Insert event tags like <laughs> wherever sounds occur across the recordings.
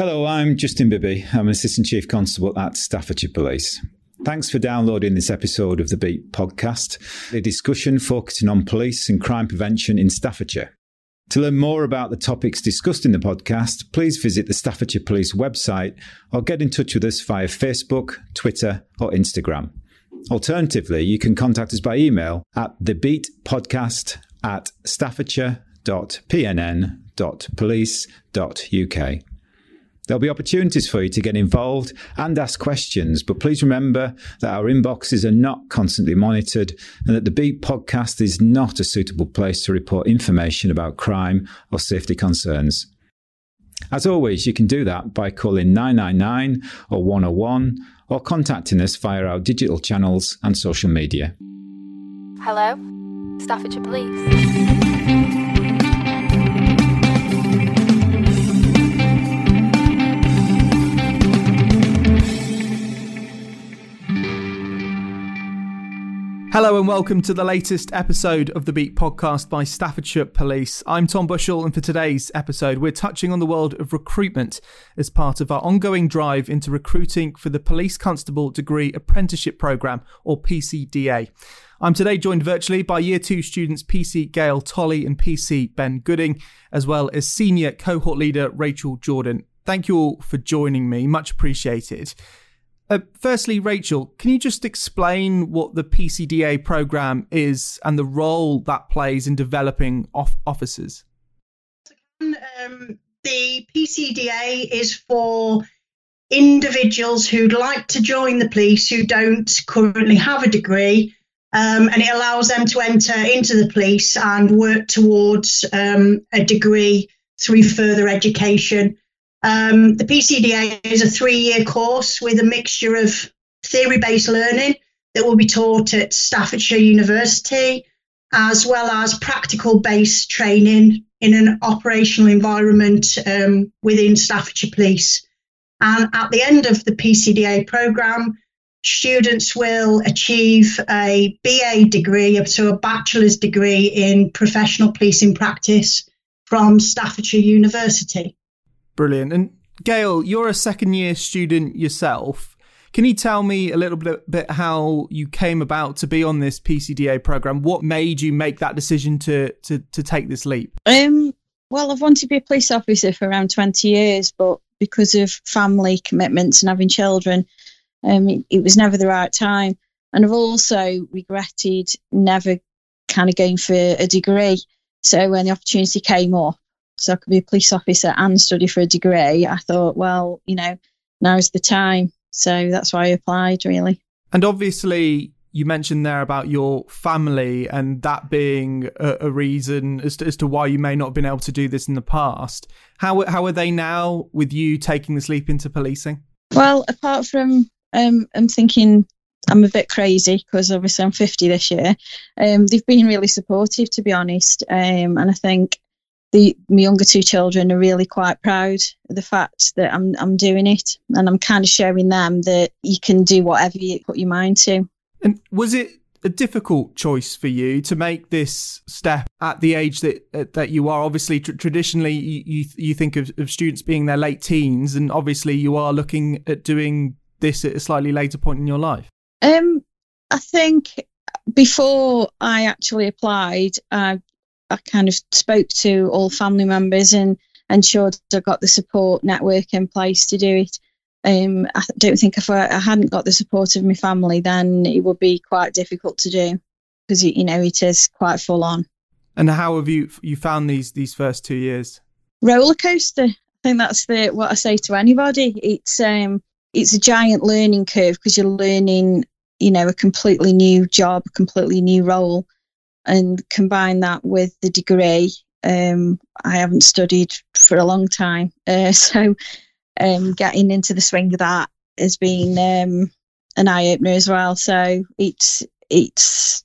Hello, I'm Justin Bibby. I'm an Assistant Chief Constable at Staffordshire Police. Thanks for downloading this episode of the Beat podcast, a discussion focusing on police and crime prevention in Staffordshire. To learn more about the topics discussed in the podcast, please visit the Staffordshire Police website or get in touch with us via Facebook, Twitter, or Instagram. Alternatively, you can contact us by email at thebeatpodcast at staffordshire.pnn.police.uk. There'll be opportunities for you to get involved and ask questions, but please remember that our inboxes are not constantly monitored and that the Beat podcast is not a suitable place to report information about crime or safety concerns. As always, you can do that by calling 999 or 101 or contacting us via our digital channels and social media. Hello, Staffordshire Police. Hello and welcome to the latest episode of the Beat podcast by Staffordshire Police. I'm Tom Bushell, and for today's episode, we're touching on the world of recruitment as part of our ongoing drive into recruiting for the Police Constable Degree Apprenticeship Programme, or PCDA. I'm today joined virtually by Year 2 students PC Gail Tolley and PC Ben Gooding, as well as Senior Cohort Leader Rachel Jorden. Thank you all for joining me, much appreciated. Uh, firstly, Rachel, can you just explain what the PCDA program is and the role that plays in developing off- officers? Um, the PCDA is for individuals who'd like to join the police who don't currently have a degree, um, and it allows them to enter into the police and work towards um, a degree through further education. Um, the PCDA is a three year course with a mixture of theory based learning that will be taught at Staffordshire University, as well as practical based training in an operational environment um, within Staffordshire Police. And at the end of the PCDA programme, students will achieve a BA degree up to a bachelor's degree in professional policing practice from Staffordshire University. Brilliant. And Gail, you're a second year student yourself. Can you tell me a little bit, bit how you came about to be on this PCDA program? What made you make that decision to to, to take this leap? Um, well, I've wanted to be a police officer for around 20 years, but because of family commitments and having children, um, it, it was never the right time. And I've also regretted never kind of going for a degree. So when the opportunity came up, so I could be a police officer and study for a degree, I thought, well, you know, now's the time. So that's why I applied, really. And obviously, you mentioned there about your family and that being a, a, reason as to, as to why you may not have been able to do this in the past. How how are they now with you taking this leap into policing? Well, apart from um, I'm thinking I'm a bit crazy because obviously I'm 50 this year. Um, they've been really supportive, to be honest, um, and I think the my younger two children are really quite proud of the fact that I'm I'm doing it, and I'm kind of showing them that you can do whatever you put your mind to. And was it a difficult choice for you to make this step at the age that uh, that you are? Obviously, tr- traditionally, you, you, you think of, of students being their late teens, and obviously, you are looking at doing this at a slightly later point in your life. Um, I think before I actually applied, I I kind of spoke to all family members and ensured I got the support network in place to do it. Um, I don't think if I, I, hadn't got the support of my family, then it would be quite difficult to do because you know it is quite full on. And how have you you found these these first two years? Roller coaster. I think that's the what I say to anybody. It's um it's a giant learning curve because you're learning you know a completely new job, a completely new role and combine that with the degree. Um, I haven't studied for a long time, uh, <laughs> so um, getting into the swing of that has been um, an eye opener as well. So it's it's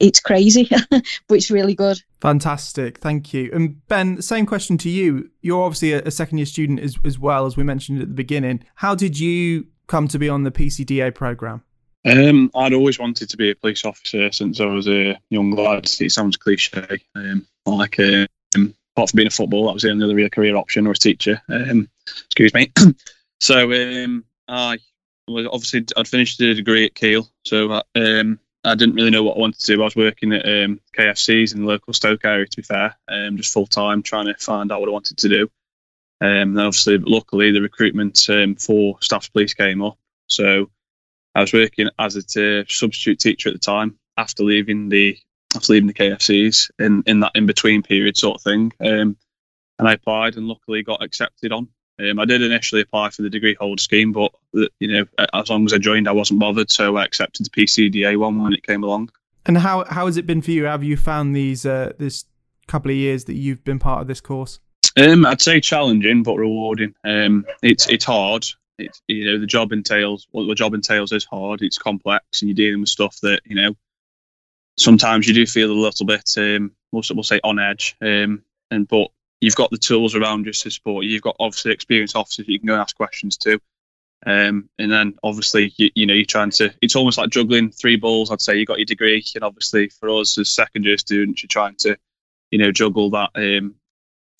it's crazy, <laughs> but it's really good. Fantastic, thank you. And Ben, same question to you. You're obviously a, a second year student as, as well as we mentioned at the beginning. How did you come to be on the PCDA program? Um, I'd always wanted to be a police officer since I was a young lad. It sounds cliche, um, like um, apart from being a football, that was the only other real career option or a teacher. Um, excuse me. <clears throat> so um, I was obviously I'd finished the degree at Keele, so I, um, I didn't really know what I wanted to do. I was working at KFCs in the local Stoke area, to be fair, just full time, trying to find out what I wanted to do. And obviously, luckily, the recruitment for Staffs police came up. So I was working as a uh, substitute teacher at the time after leaving the after leaving the KFCs in, in that in between period sort of thing. Um, and I applied and luckily got accepted on. Um, I did initially apply for the degree hold scheme, but you know, as long as I joined, I wasn't bothered, so I accepted the PCDA one when it came along. And how how has it been for you? Have you found these uh, this couple of years that you've been part of this course? Um, I'd say challenging but rewarding. Um, it's it's hard. You know the job entails what the job entails is hard. It's complex, and you're dealing with stuff that you know sometimes you do feel a little bit um, we'll, we'll say on edge. Um, and but you've got the tools around you to support you. You've got obviously experienced officers you can go and ask questions to. Um, and then obviously, you, you, know, you're trying to, it's almost like juggling three balls. I'd say you got your degree. And obviously, for us as second year students, you're trying to, you know, juggle that, um,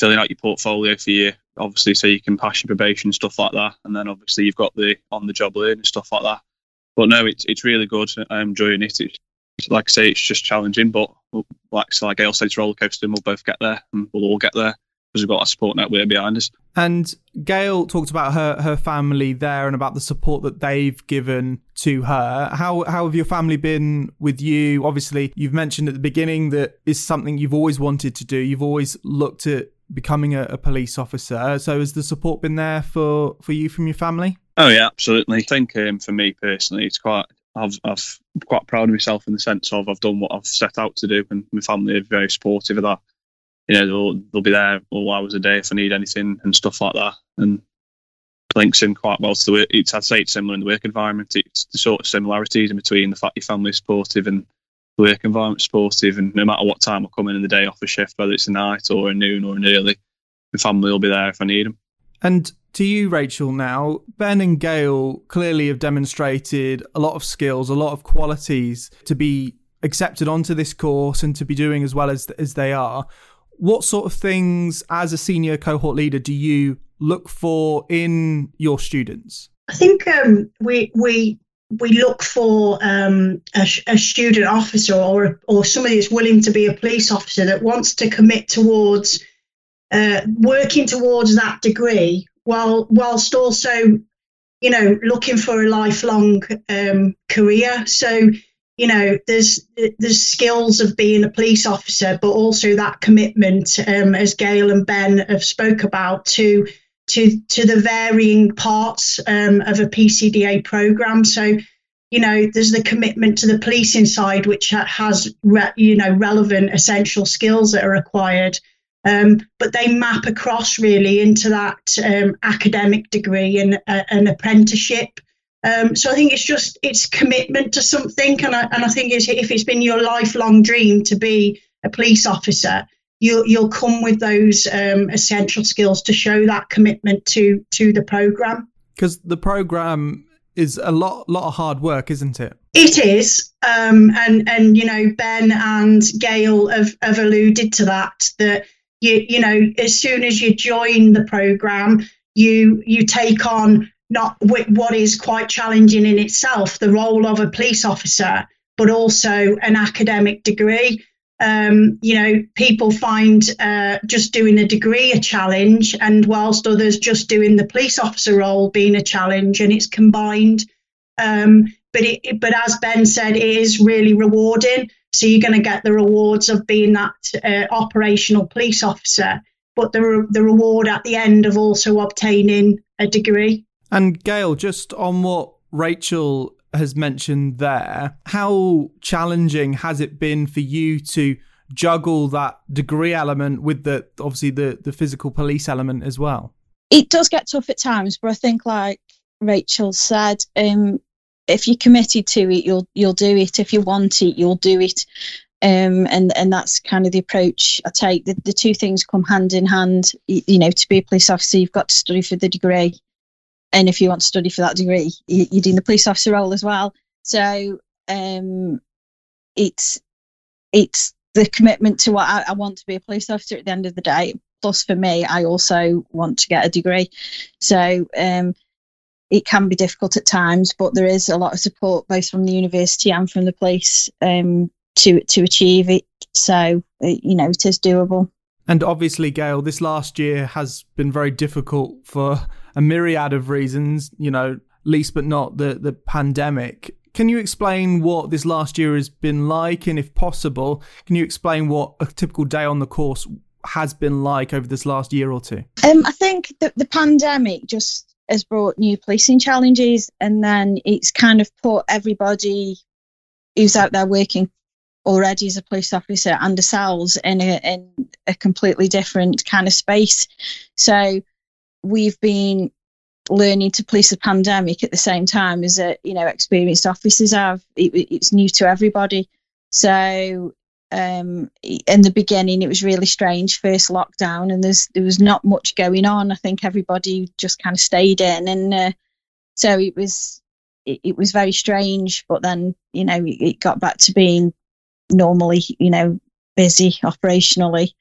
filling out your portfolio for you, obviously, so you can pass your probation, and stuff like that. And then obviously, you've got the on the job learning, stuff like that. But no, it's, it's really good. Um, I'm enjoying it. It's, like I say, it's just challenging, but like, so like Gail said, it's roller coaster and we'll both get there and we'll all get there because we've got a support network behind us. And Gail talked about her her family there and about the support that they've given to her. How how have your family been with you? Obviously, you've mentioned at the beginning that is something you've always wanted to do. You've always looked at becoming a, a police officer. So has the support been there for for you from your family? Oh yeah, absolutely. I think um, for me personally, it's quite I've, I've quite proud of myself in the sense of I've done what I've set out to do, and my family are very supportive of that you know, they'll, they'll be there all hours a day if I need anything and stuff like that. And links in quite well to the work. It's, I'd say it's similar in the work environment. It's the sort of similarities in between the fact your family's supportive and work environment supportive. And no matter what time I come in in the day off a shift, whether it's a night or a noon or an early, the family will be there if I need them. And to you, Rachel, now, Ben and Gail clearly have demonstrated a lot of skills, a lot of qualities to be accepted onto this course and to be doing as well as, as they are what sort of things as a senior cohort leader do you look for in your students? I think um, we we we look for um, a, a, student officer or or somebody that's willing to be a police officer that wants to commit towards uh, working towards that degree while whilst also you know looking for a lifelong um, career. So you know there's there's skills of being a police officer but also that commitment um, as gail and ben have spoke about to to to the varying parts um, of a pcda program. So you know there's the commitment to the policing side which has re, you know relevant essential skills that are required. Um, but they map across really into that um, academic degree and uh, an apprenticeship. Um, so I think it's just it's commitment to something, and I, and I think it's, if it's been your lifelong dream to be a police officer, you'll you'll come with those um, essential skills to show that commitment to to the program. Because the program is a lot lot of hard work, isn't it? It is, um, and and you know Ben and Gail have, have alluded to that that you you know as soon as you join the program, you you take on not what is quite challenging in itself, the role of a police officer, but also an academic degree. Um, you know, people find uh, just doing a degree a challenge, and whilst others just doing the police officer role being a challenge, and it's combined. Um, but it, but as Ben said, it is really rewarding. So you're going to get the rewards of being that uh, operational police officer, but the re- the reward at the end of also obtaining a degree. And Gail, just on what Rachel has mentioned there, how challenging has it been for you to juggle that degree element with the obviously the the physical police element as well? It does get tough at times, but I think like Rachel said, um, if you're committed to it, you'll you'll do it. If you want it, you'll do it. Um, and and that's kind of the approach I take. The, the two things come hand in hand. You, you know, to be a police officer, you've got to study for the degree, and if you want to study for that degree, you're doing the police officer role as well. So um, it's it's the commitment to what I, I want to be a police officer at the end of the day. Plus, for me, I also want to get a degree. So um, it can be difficult at times, but there is a lot of support both from the university and from the police um, to to achieve it. So you know it is doable. And obviously, Gail, this last year has been very difficult for a myriad of reasons. You know, least but not the the pandemic. Can you explain what this last year has been like, and if possible, can you explain what a typical day on the course has been like over this last year or two? Um, I think that the pandemic just has brought new policing challenges, and then it's kind of put everybody who's out there working already as a police officer and ourselves in a in a completely different kind of space. So we've been learning to police a pandemic at the same time as a, you know experienced officers have. It, it's new to everybody. So um, in the beginning, it was really strange. First lockdown, and there's there was not much going on. I think everybody just kind of stayed in, and uh, so it was it, it, was very strange. But then you know it, it, got back to being normally you know busy operationally,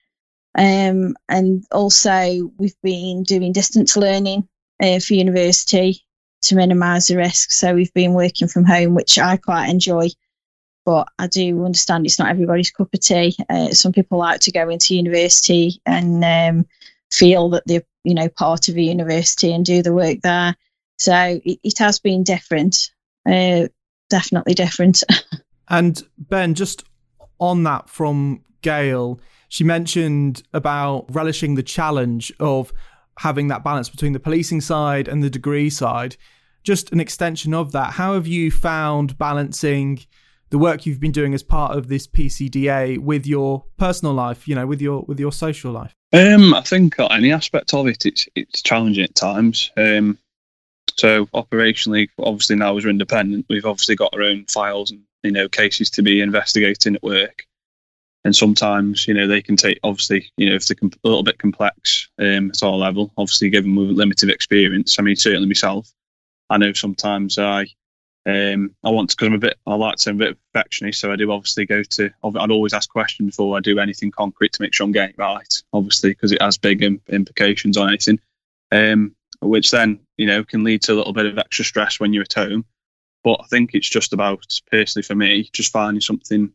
um, and also we've been doing distance learning uh, for university to minimise the risk. So we've been working from home, which I quite enjoy but I do understand it's not everybody's cup of tea. Uh, some people like to go into university and um, feel that they're, you know, part of a university and do the work there. So it, it has been different, uh, definitely different. <laughs> and Ben, just on that from Gail, she mentioned about relishing the challenge of having that balance between the policing side and the degree side. Just an extension of that, how have you found balancing? the work you've been doing as part of this PCDA with your personal life, you know, with your with your social life? Um, I think any aspect of it, it's it's challenging at times. Um, so operationally, obviously now as we're independent, we've obviously got our own files and you know cases to be investigating at work. And sometimes, you know, they can take obviously, you know, if they're a little bit complex um, at our level, obviously given with limited experience. I mean, certainly myself, I know sometimes I um, I want to, because I'm a bit, I like to, I'm a bit perfectionist, so I do obviously go to, I'd always ask questions before I do anything concrete to make sure I'm getting it right, obviously, because it has big implications on anything, um, which then, you know, can lead to a little bit of extra stress when you're at home. But I think it's just about, personally for me, just finding something,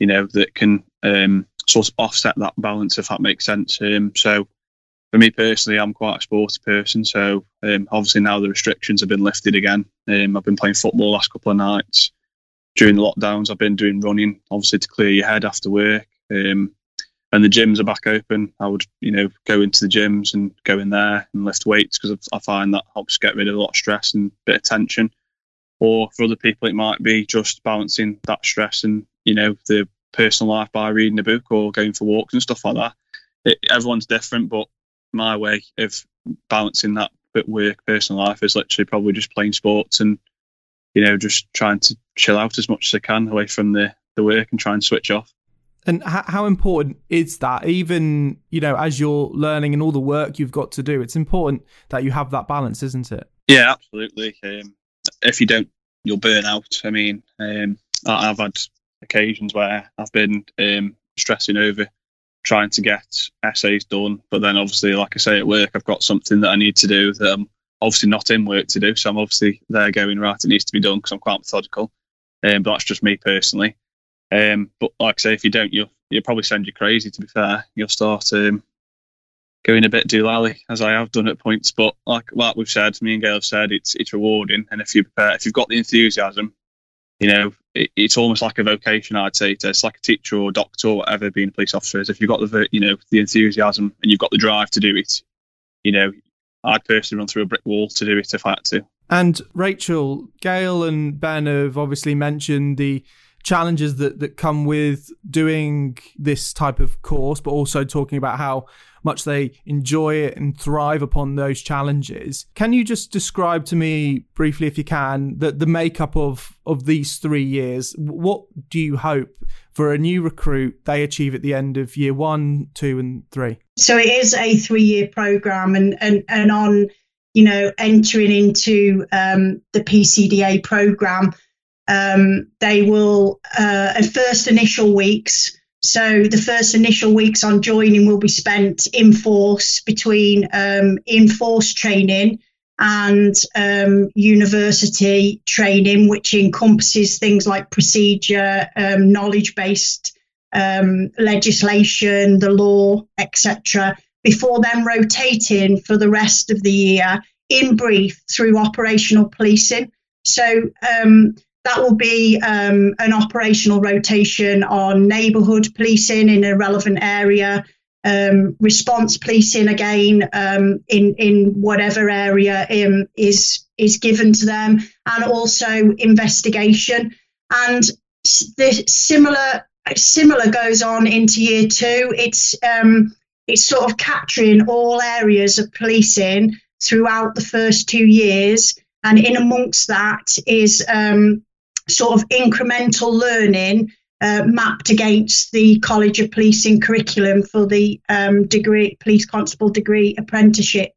you know, that can um, sort of offset that balance, if that makes sense. Um, so for me personally, I'm quite a sporty person, so um, obviously now the restrictions have been lifted again. Um, I've been playing football last couple of nights. During the lockdowns, I've been doing running, obviously to clear your head after work. Um, and the gyms are back open. I would, you know, go into the gyms and go in there and lift weights because I find that helps get rid of a lot of stress and bit of tension. Or for other people, it might be just balancing that stress and you know the personal life by reading a book or going for walks and stuff like that. It, everyone's different, but my way of balancing that bit work personal life is literally probably just playing sports and you know just trying to chill out as much as I can away from the the work and try and switch off. And how, how important is that? Even you know, as you're learning and all the work you've got to do, it's important that you have that balance, isn't it? Yeah, absolutely. Um, if you don't, you'll burn out. I mean, um, I've had occasions where I've been um, stressing over trying to get essays done. But then obviously, like I say, at work, I've got something that I need to do that I'm obviously not in work to do. So I'm obviously there going, right, it needs to be done because I'm quite methodical. Um, but that's just me personally. Um, but like I say, if you don't, you'll, you'll probably send you crazy, to be fair. You'll start um, going a bit doolally, as I have done at points. But like, like we've said, me and Gail have said, it's it's rewarding. And if you prepare, if you've got the enthusiasm, you know, it, it's almost like a vocation. I'd say it's like a teacher or doctor or whatever. Being a police officer is if you've got the you know the enthusiasm and you've got the drive to do it. You know, I'd personally run through a brick wall to do it if I had to. And Rachel, Gail, and Ben have obviously mentioned the challenges that that come with doing this type of course, but also talking about how much they enjoy it and thrive upon those challenges. Can you just describe to me briefly, if you can, the, the makeup of, of these three years? What do you hope for a new recruit they achieve at the end of year one, two, and three? So it is a three year program, and, and, and on you know entering into um, the PCDA program, um, they will uh, at first initial weeks So the first initial weeks on joining will be spent in force between um, in force training and um, university training, which encompasses things like procedure, um, knowledge based um, legislation, the law, etc., before then rotating for the rest of the year in brief through operational policing. So um, that will be um, an operational rotation on neighbourhood policing in a relevant area, um, response policing again um, in in whatever area um, is is given to them, and also investigation. And the similar similar goes on into year two. It's um, it's sort of capturing all areas of policing throughout the first two years, and in amongst that is um, sort of incremental learning uh, mapped against the College of Policing curriculum for the um, degree police constable degree apprenticeship.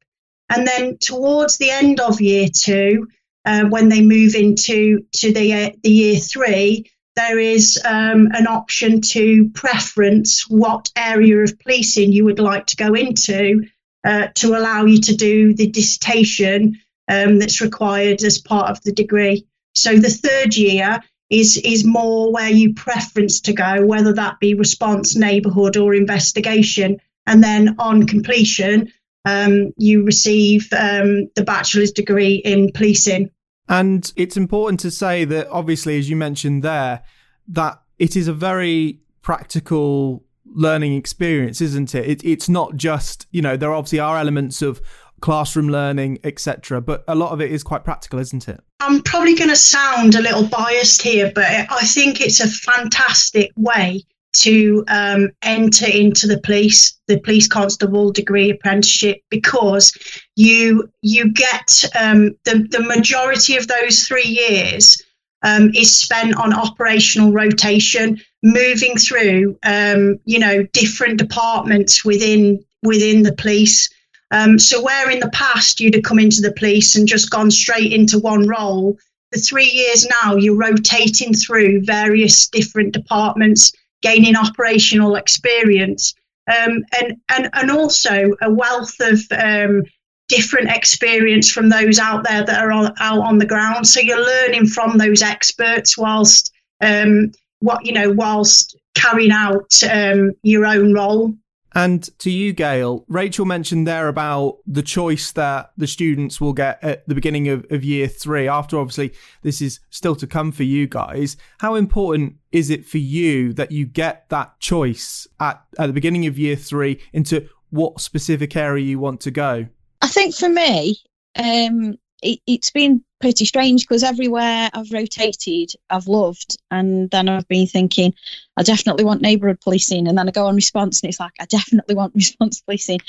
And then towards the end of year two, uh, when they move into to the, uh, the year three, there is um, an option to preference what area of policing you would like to go into uh, to allow you to do the dissertation um, that's required as part of the degree. So the third year is is more where you preference to go, whether that be response, neighbourhood, or investigation. And then on completion, um, you receive um, the bachelor's degree in policing. And it's important to say that, obviously, as you mentioned there, that it is a very practical learning experience, isn't it? it? It's not just, you know, there obviously are elements of classroom learning, etc., but a lot of it is quite practical, isn't it? I'm probably going to sound a little biased here, but I think it's a fantastic way to um, enter into the police, the police constable degree apprenticeship, because you you get um, the the majority of those three years um, is spent on operational rotation, moving through um, you know different departments within within the police. Um, so where in the past you'd have come into the police and just gone straight into one role, the three years now you're rotating through various different departments gaining operational experience, um, and, and, and also a wealth of um, different experience from those out there that are on, out on the ground. So you're learning from those experts whilst um, what you know whilst carrying out um, your own role. And to you, Gail, Rachel mentioned there about the choice that the students will get at the beginning of, of year three, after obviously this is still to come for you guys. How important is it for you that you get that choice at, at the beginning of year three into what specific area you want to go? I think for me, um, it, has been pretty strange because everywhere I've rotated, I've loved, and then I've been thinking, I definitely want neighbourhood policing, and then I go on response, and it's like I definitely want <laughs> response policing.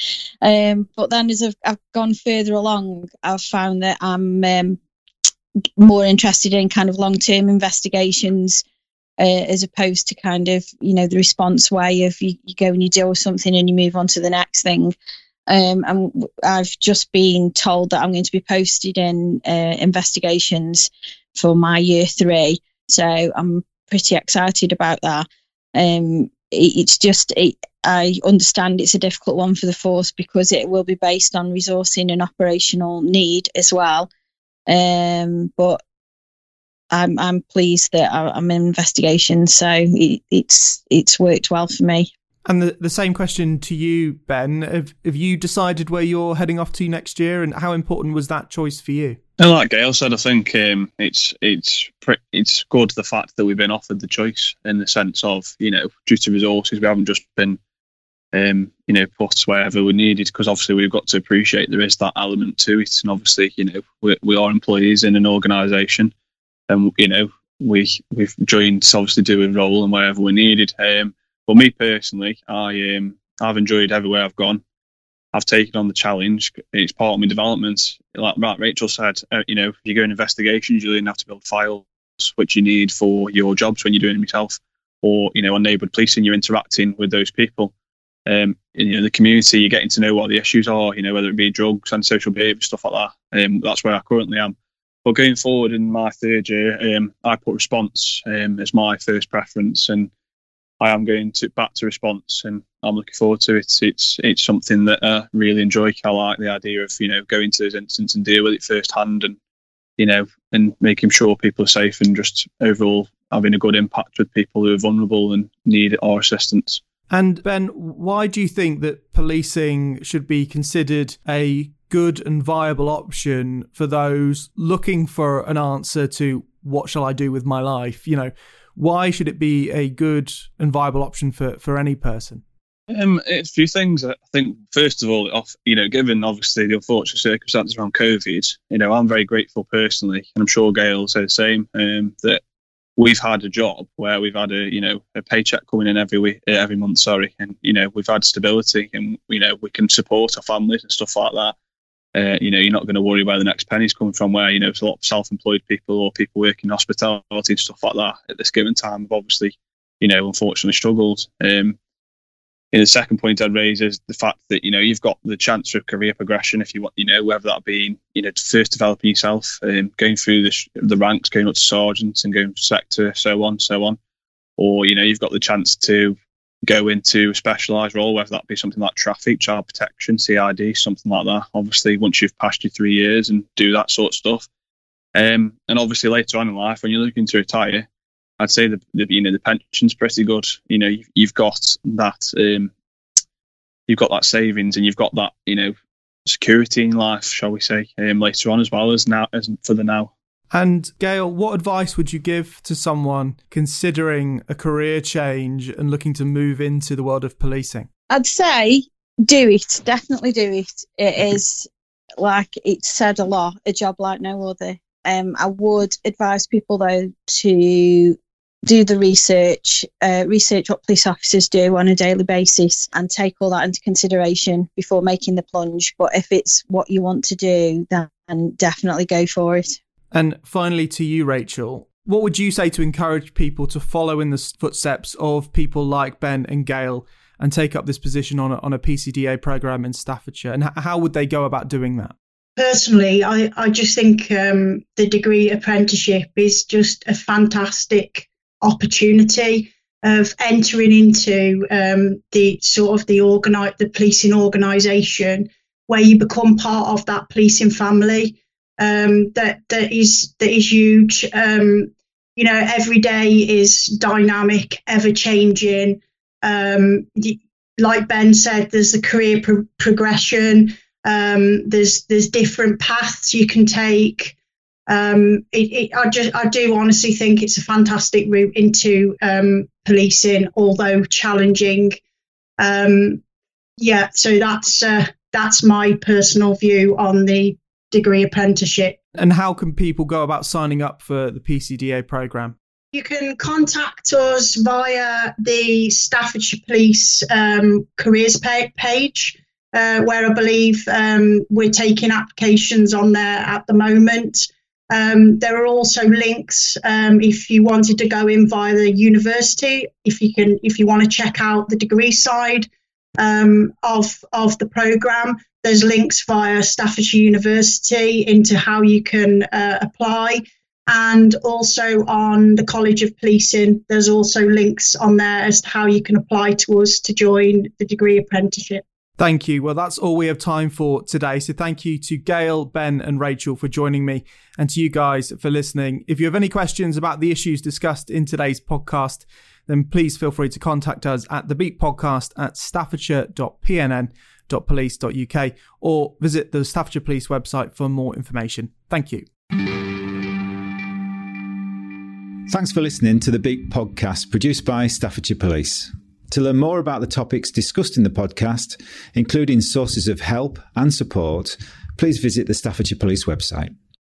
Um, but then as I've, I've, gone further along, I've found that I'm um, more interested in kind of long term investigations. Uh, as opposed to kind of you know the response way of you, you go and you deal with something and you move on to the next thing um, and I've just been told that I'm going to be posted in uh, investigations for my year three. So I'm pretty excited about that. Um, it, it's just, it, I understand it's a difficult one for the force because it will be based on resourcing and operational need as well. Um, but I'm, I'm pleased that I, am in investigation, so it, it's it's worked well for me. And the, the same question to you, Ben. Have, have you decided where you're heading off to next year, and how important was that choice for you? And like Gail said, I think um, it's it's it's good the fact that we've been offered the choice in the sense of you know due to resources we haven't just been um, you know put wherever we needed because obviously we've got to appreciate there is that element to it, and obviously you know we, we are employees in an organisation, and you know we we've joined to obviously do a role and wherever we needed. Um, but me personally, I um, I've enjoyed everywhere I've gone. I've taken on the challenge. It's part of my development. Like, Rachel said, uh, you know, if you go in investigations, you learn have to build files which you need for your jobs when you're doing them yourself, or you know, on neighbourhood policing, you're interacting with those people. Um, in, you know, the community, you're getting to know what the issues are. You know, whether it be drugs and social behaviour stuff like that. Um, that's where I currently am. But going forward in my third year, um, I put response um, as my first preference, and I am going to back to response, and I'm looking forward to it. It's it's something that I really enjoy. I like the idea of you know going to those incidents and deal with it firsthand, and you know, and making sure people are safe and just overall having a good impact with people who are vulnerable and need our assistance. And Ben, why do you think that policing should be considered a good and viable option for those looking for an answer to what shall I do with my life? You know, why should it be a good and viable option for, for any person? Um, it's a few things. I think first of all, off you know, given obviously the unfortunate circumstances around COVID, you know, I'm very grateful personally, and I'm sure Gail will say the same. Um, that we've had a job where we've had a you know a paycheck coming in every week, uh, every month, sorry, and you know we've had stability, and you know we can support our families and stuff like that. Uh, you know, you're not going to worry where the next penny's coming from. Where you know, it's a lot of self-employed people or people working in hospitality and stuff like that at this given time have obviously, you know, unfortunately struggled. Um, the second point I'd raise is the fact that you know you've got the chance for career progression if you want, you know, whether that be you know first developing yourself, um, going through the, the ranks, going up to sergeants and going to sector, so on, so on, or you know you've got the chance to go into a specialised role, whether that be something like traffic, child protection, CID, something like that. Obviously, once you've passed your three years and do that sort of stuff. Um, and obviously later on in life, when you're looking to retire, I'd say the, the you know the pension's pretty good. You know, you've, you've got that um, you've got that savings and you've got that you know security in life, shall we say, um, later on as well as now as for the now. And Gail, what advice would you give to someone considering a career change and looking to move into the world of policing? I'd say do it. Definitely do it. It is, like it's said a lot, a job like no other. Um, I would advise people though to do the research, uh, research what police officers do on a daily basis, and take all that into consideration before making the plunge. But if it's what you want to do, then definitely go for it. And finally, to you, Rachel, what would you say to encourage people to follow in the footsteps of people like Ben and Gail and take up this position on a, on a PCDA program in Staffordshire? And how would they go about doing that? Personally, I, I just think um, the degree apprenticeship is just a fantastic opportunity of entering into um, the sort of the organi- the policing organisation where you become part of that policing family um, that that is that is huge. Um, you know, every day is dynamic, ever changing. Um, like Ben said, there's a career pro- progression. Um, there's there's different paths you can take. Um, it, it, I just I do honestly think it's a fantastic route into um, policing, although challenging. yeah, so that's uh, that's my personal view on the degree apprenticeship. And how can people go about signing up for the PCDA program? You can contact us via the Staffordshire Police um, careers page, uh, where I believe um, we're taking applications on there at the moment. Um, there are also links um, if you wanted to go in via the university. If you can, if you want to check out the degree side um, of of the program, there's links via Staffordshire University into how you can uh, apply. And also on the College of Policing, there's also links on there as to how you can apply to us to join the degree apprenticeship. Thank you. Well, that's all we have time for today. So thank you to Gail, Ben, and Rachel for joining me, and to you guys for listening. If you have any questions about the issues discussed in today's podcast, then please feel free to contact us at the Beat Podcast at staffordshire.pnn staffordshire.police.uk or visit the Staffordshire Police website for more information. Thank you. Thanks for listening to the Beat podcast produced by Staffordshire Police. To learn more about the topics discussed in the podcast, including sources of help and support, please visit the Staffordshire Police website.